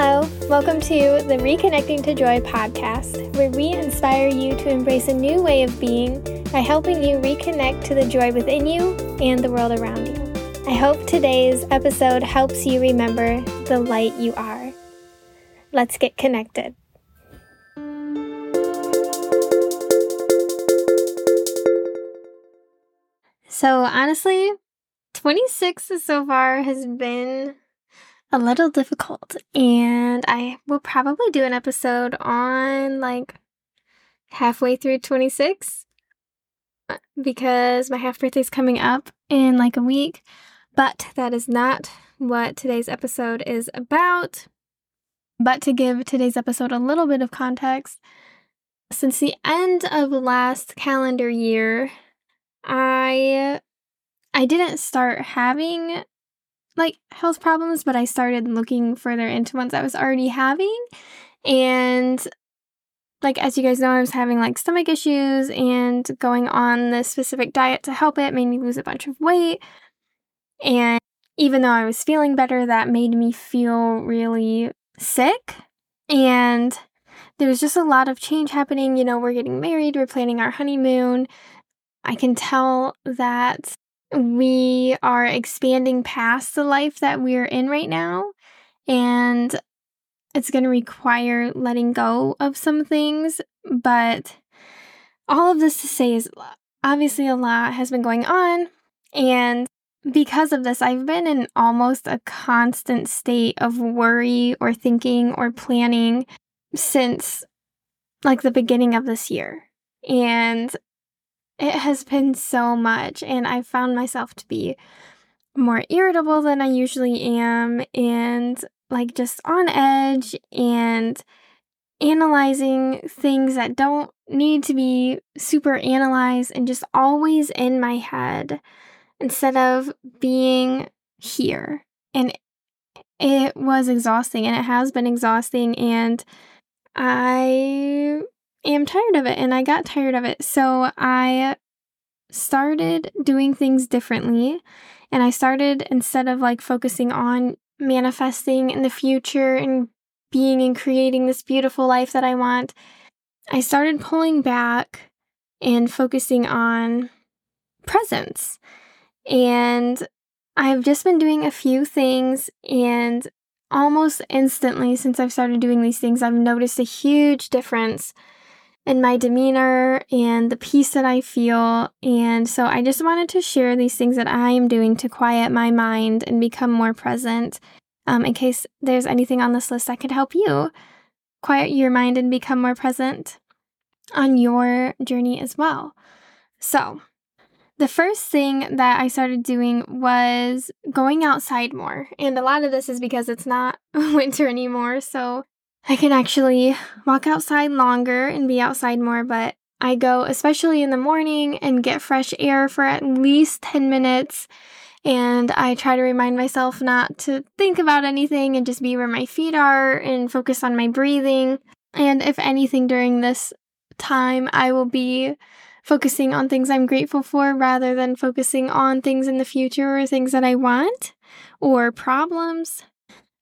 Hello, welcome to the Reconnecting to Joy podcast, where we inspire you to embrace a new way of being by helping you reconnect to the joy within you and the world around you. I hope today's episode helps you remember the light you are. Let's get connected. So, honestly, 26 so far has been a little difficult. And I will probably do an episode on like halfway through 26 uh, because my half birthday is coming up in like a week. But that is not what today's episode is about. But to give today's episode a little bit of context, since the end of last calendar year, I I didn't start having like health problems, but I started looking further into ones I was already having. And like as you guys know, I was having like stomach issues and going on this specific diet to help it made me lose a bunch of weight. And even though I was feeling better, that made me feel really sick. And there was just a lot of change happening. You know, we're getting married, we're planning our honeymoon. I can tell that we are expanding past the life that we're in right now. And it's going to require letting go of some things. But all of this to say is obviously a lot has been going on. And because of this, I've been in almost a constant state of worry or thinking or planning since like the beginning of this year. And it has been so much, and I found myself to be more irritable than I usually am, and like just on edge and analyzing things that don't need to be super analyzed and just always in my head instead of being here. And it was exhausting and it has been exhausting and I am tired of it and I got tired of it. So I started doing things differently. And I started, instead of like focusing on manifesting in the future and being and creating this beautiful life that I want, I started pulling back and focusing on presence. And I've just been doing a few things, and almost instantly, since I've started doing these things, I've noticed a huge difference in my demeanor and the peace that I feel. And so I just wanted to share these things that I am doing to quiet my mind and become more present. Um, in case there's anything on this list that could help you quiet your mind and become more present on your journey as well. So, the first thing that I started doing was going outside more. And a lot of this is because it's not winter anymore. So I can actually walk outside longer and be outside more, but I go, especially in the morning, and get fresh air for at least 10 minutes. And I try to remind myself not to think about anything and just be where my feet are and focus on my breathing. And if anything during this time, I will be focusing on things I'm grateful for rather than focusing on things in the future or things that I want or problems.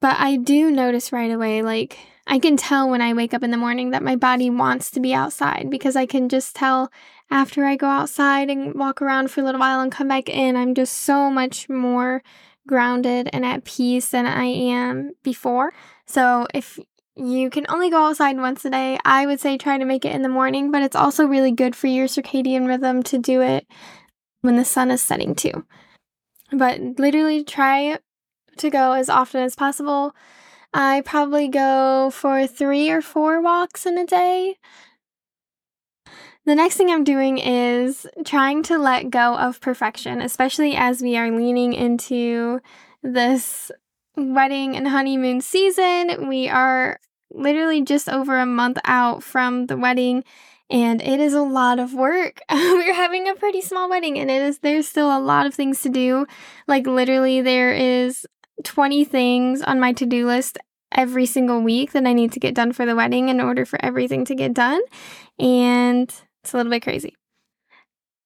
But I do notice right away, like, I can tell when I wake up in the morning that my body wants to be outside because I can just tell after I go outside and walk around for a little while and come back in, I'm just so much more grounded and at peace than I am before. So if you can only go outside once a day, I would say try to make it in the morning, but it's also really good for your circadian rhythm to do it when the sun is setting too. But literally try to go as often as possible I probably go for three or four walks in a day. The next thing I'm doing is trying to let go of perfection, especially as we are leaning into this wedding and honeymoon season. We are literally just over a month out from the wedding and it is a lot of work. We're having a pretty small wedding and it is there's still a lot of things to do. Like literally there is 20 things on my to do list every single week that I need to get done for the wedding in order for everything to get done. And it's a little bit crazy.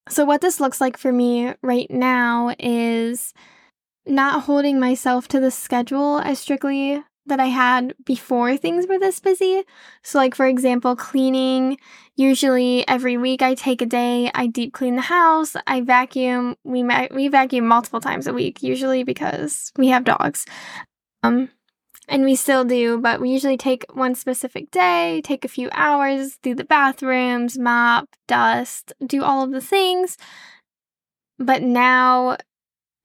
So, what this looks like for me right now is not holding myself to the schedule as strictly that I had before things were this busy. So, like, for example, cleaning. Usually every week I take a day, I deep clean the house, I vacuum. We, ma- we vacuum multiple times a week, usually because we have dogs. Um, and we still do, but we usually take one specific day, take a few hours, do the bathrooms, mop, dust, do all of the things. But now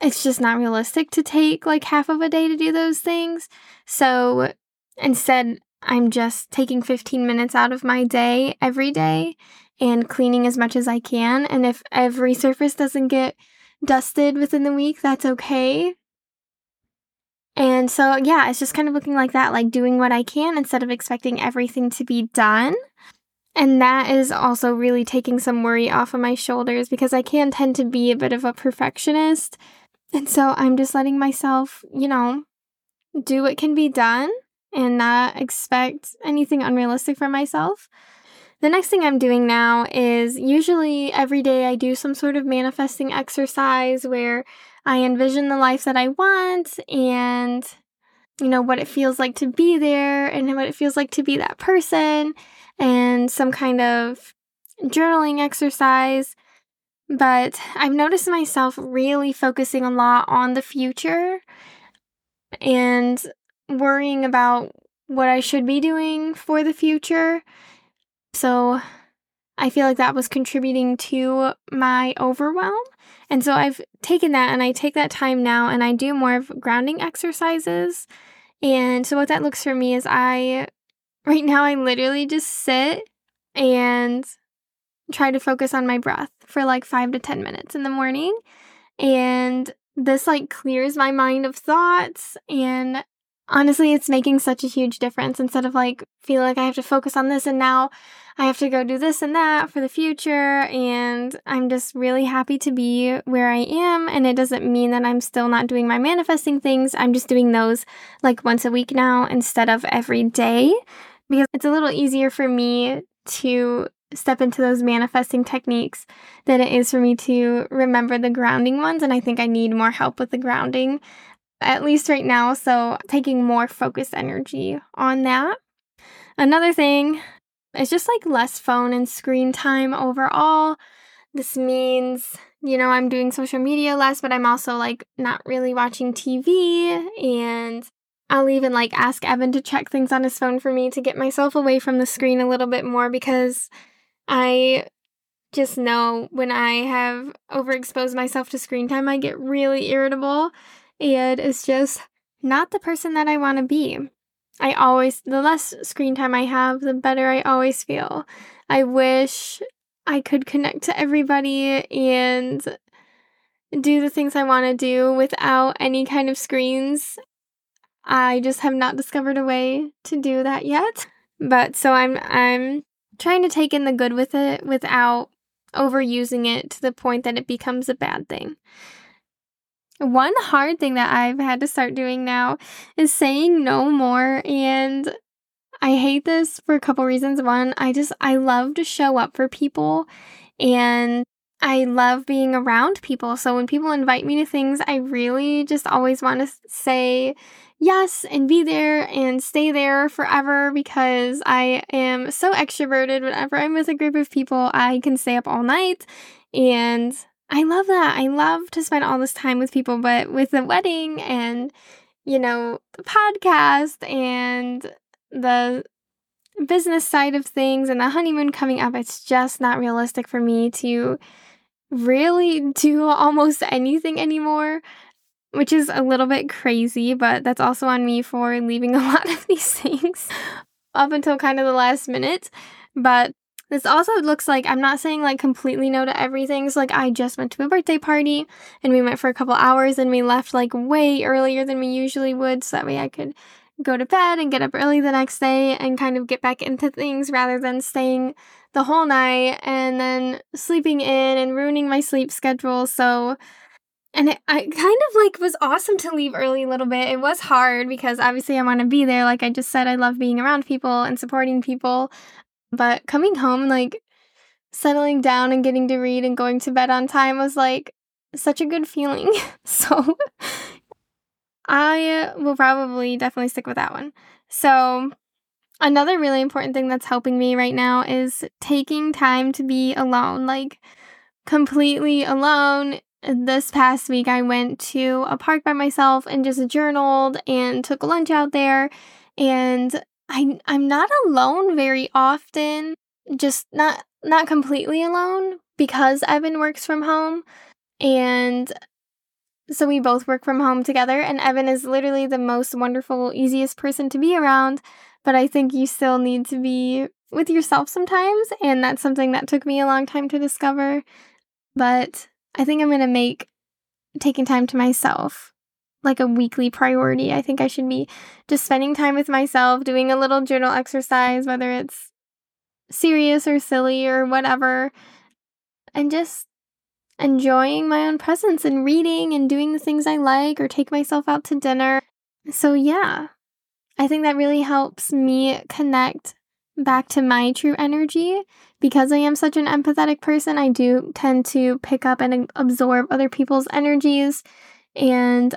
it's just not realistic to take like half of a day to do those things. So instead, I'm just taking 15 minutes out of my day every day and cleaning as much as I can. And if every surface doesn't get dusted within the week, that's okay. And so, yeah, it's just kind of looking like that, like doing what I can instead of expecting everything to be done. And that is also really taking some worry off of my shoulders because I can tend to be a bit of a perfectionist and so I'm just letting myself, you know, do what can be done and not expect anything unrealistic for myself. The next thing I'm doing now is usually every day I do some sort of manifesting exercise where I envision the life that I want and, you know, what it feels like to be there and what it feels like to be that person and some kind of journaling exercise but I've noticed myself really focusing a lot on the future and worrying about what I should be doing for the future. So I feel like that was contributing to my overwhelm. And so I've taken that and I take that time now and I do more of grounding exercises. And so what that looks for me is I, right now, I literally just sit and try to focus on my breath for like five to 10 minutes in the morning. And this like clears my mind of thoughts. And honestly, it's making such a huge difference instead of like feel like I have to focus on this and now I have to go do this and that for the future. And I'm just really happy to be where I am. And it doesn't mean that I'm still not doing my manifesting things. I'm just doing those like once a week now instead of every day because it's a little easier for me to step into those manifesting techniques than it is for me to remember the grounding ones. And I think I need more help with the grounding, at least right now. So, taking more focused energy on that. Another thing is just like less phone and screen time overall. This means, you know, I'm doing social media less, but I'm also like not really watching TV and I'll even like ask Evan to check things on his phone for me to get myself away from the screen a little bit more because I just know when I have overexposed myself to screen time, I get really irritable. And it's just not the person that I want to be. I always, the less screen time I have, the better I always feel. I wish I could connect to everybody and do the things I want to do without any kind of screens. I just have not discovered a way to do that yet. But so I'm I'm trying to take in the good with it without overusing it to the point that it becomes a bad thing. One hard thing that I've had to start doing now is saying no more and I hate this for a couple reasons. One, I just I love to show up for people and I love being around people. So when people invite me to things, I really just always want to say yes and be there and stay there forever because I am so extroverted. Whenever I'm with a group of people, I can stay up all night and I love that. I love to spend all this time with people, but with the wedding and, you know, the podcast and the business side of things and the honeymoon coming up, it's just not realistic for me to really do almost anything anymore which is a little bit crazy, but that's also on me for leaving a lot of these things up until kind of the last minute. But this also looks like I'm not saying like completely no to everything. So like I just went to a birthday party and we went for a couple hours and we left like way earlier than we usually would so that way I could go to bed and get up early the next day and kind of get back into things rather than staying the whole night and then sleeping in and ruining my sleep schedule. So and it, I kind of like was awesome to leave early a little bit. It was hard because obviously I want to be there. Like I just said, I love being around people and supporting people. But coming home, like settling down and getting to read and going to bed on time was like such a good feeling. so I will probably definitely stick with that one. So, another really important thing that's helping me right now is taking time to be alone, like completely alone. This past week, I went to a park by myself and just journaled and took lunch out there. And I, I'm not alone very often, just not not completely alone because Evan works from home and so we both work from home together, and Evan is literally the most wonderful, easiest person to be around. But I think you still need to be with yourself sometimes, and that's something that took me a long time to discover. But I think I'm going to make taking time to myself like a weekly priority. I think I should be just spending time with myself, doing a little journal exercise, whether it's serious or silly or whatever, and just enjoying my own presence and reading and doing the things I like or take myself out to dinner. So, yeah, I think that really helps me connect back to my true energy. Because I am such an empathetic person, I do tend to pick up and absorb other people's energies. And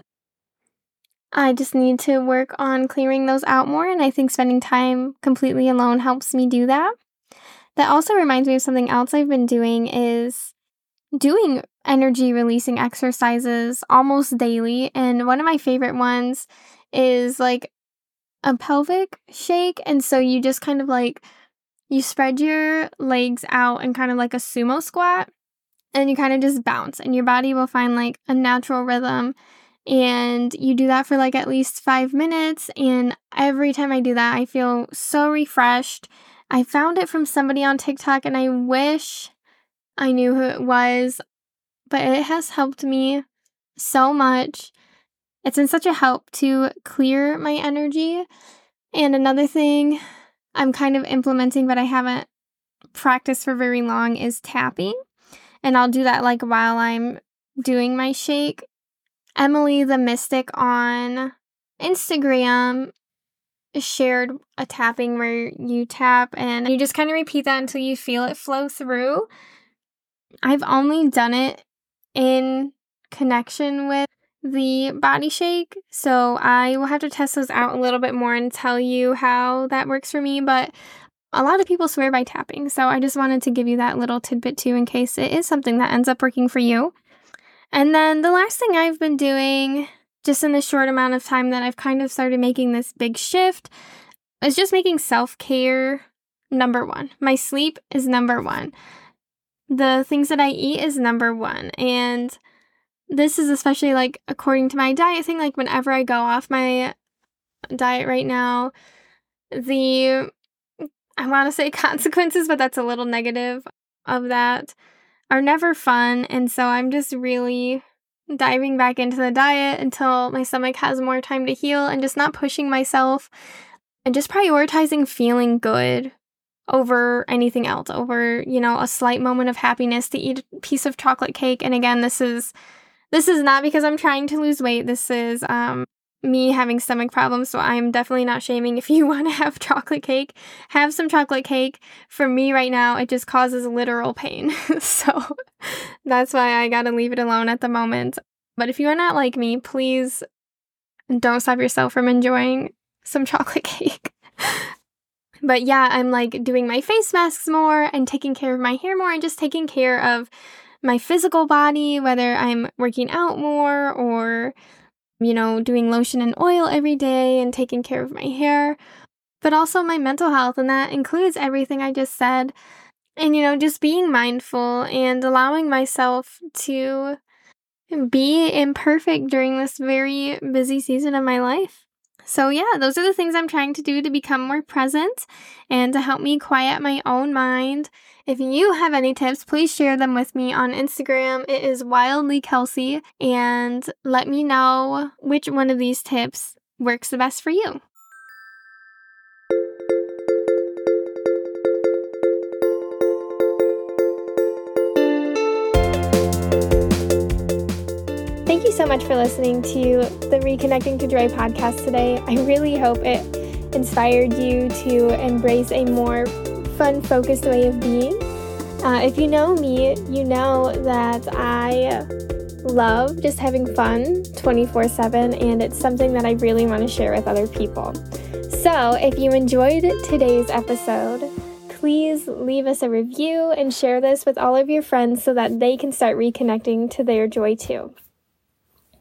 I just need to work on clearing those out more. And I think spending time completely alone helps me do that. That also reminds me of something else I've been doing is doing energy releasing exercises almost daily. And one of my favorite ones is like a pelvic shake. And so you just kind of like, you spread your legs out and kind of like a sumo squat and you kind of just bounce and your body will find like a natural rhythm and you do that for like at least 5 minutes and every time I do that I feel so refreshed. I found it from somebody on TikTok and I wish I knew who it was, but it has helped me so much. It's been such a help to clear my energy. And another thing I'm kind of implementing, but I haven't practiced for very long, is tapping. And I'll do that like while I'm doing my shake. Emily the Mystic on Instagram shared a tapping where you tap and you just kind of repeat that until you feel it flow through. I've only done it in connection with the body shake. So I will have to test those out a little bit more and tell you how that works for me. But a lot of people swear by tapping. So I just wanted to give you that little tidbit too in case it is something that ends up working for you. And then the last thing I've been doing just in the short amount of time that I've kind of started making this big shift is just making self care number one. My sleep is number one the things that I eat is number one. And this is especially like according to my diet thing, like whenever I go off my diet right now, the I want to say consequences, but that's a little negative of that are never fun. And so I'm just really diving back into the diet until my stomach has more time to heal and just not pushing myself and just prioritizing feeling good over anything else, over, you know, a slight moment of happiness to eat a piece of chocolate cake. And again, this is this is not because I'm trying to lose weight. This is um me having stomach problems, so I'm definitely not shaming if you want to have chocolate cake. Have some chocolate cake. For me right now, it just causes literal pain. so that's why I got to leave it alone at the moment. But if you are not like me, please don't stop yourself from enjoying some chocolate cake. But yeah, I'm like doing my face masks more and taking care of my hair more and just taking care of my physical body, whether I'm working out more or, you know, doing lotion and oil every day and taking care of my hair, but also my mental health. And that includes everything I just said. And, you know, just being mindful and allowing myself to be imperfect during this very busy season of my life. So, yeah, those are the things I'm trying to do to become more present and to help me quiet my own mind. If you have any tips, please share them with me on Instagram. It is wildly Kelsey, and let me know which one of these tips works the best for you. You so much for listening to the Reconnecting to Joy podcast today. I really hope it inspired you to embrace a more fun, focused way of being. Uh, if you know me, you know that I love just having fun 24 7, and it's something that I really want to share with other people. So, if you enjoyed today's episode, please leave us a review and share this with all of your friends so that they can start reconnecting to their joy too.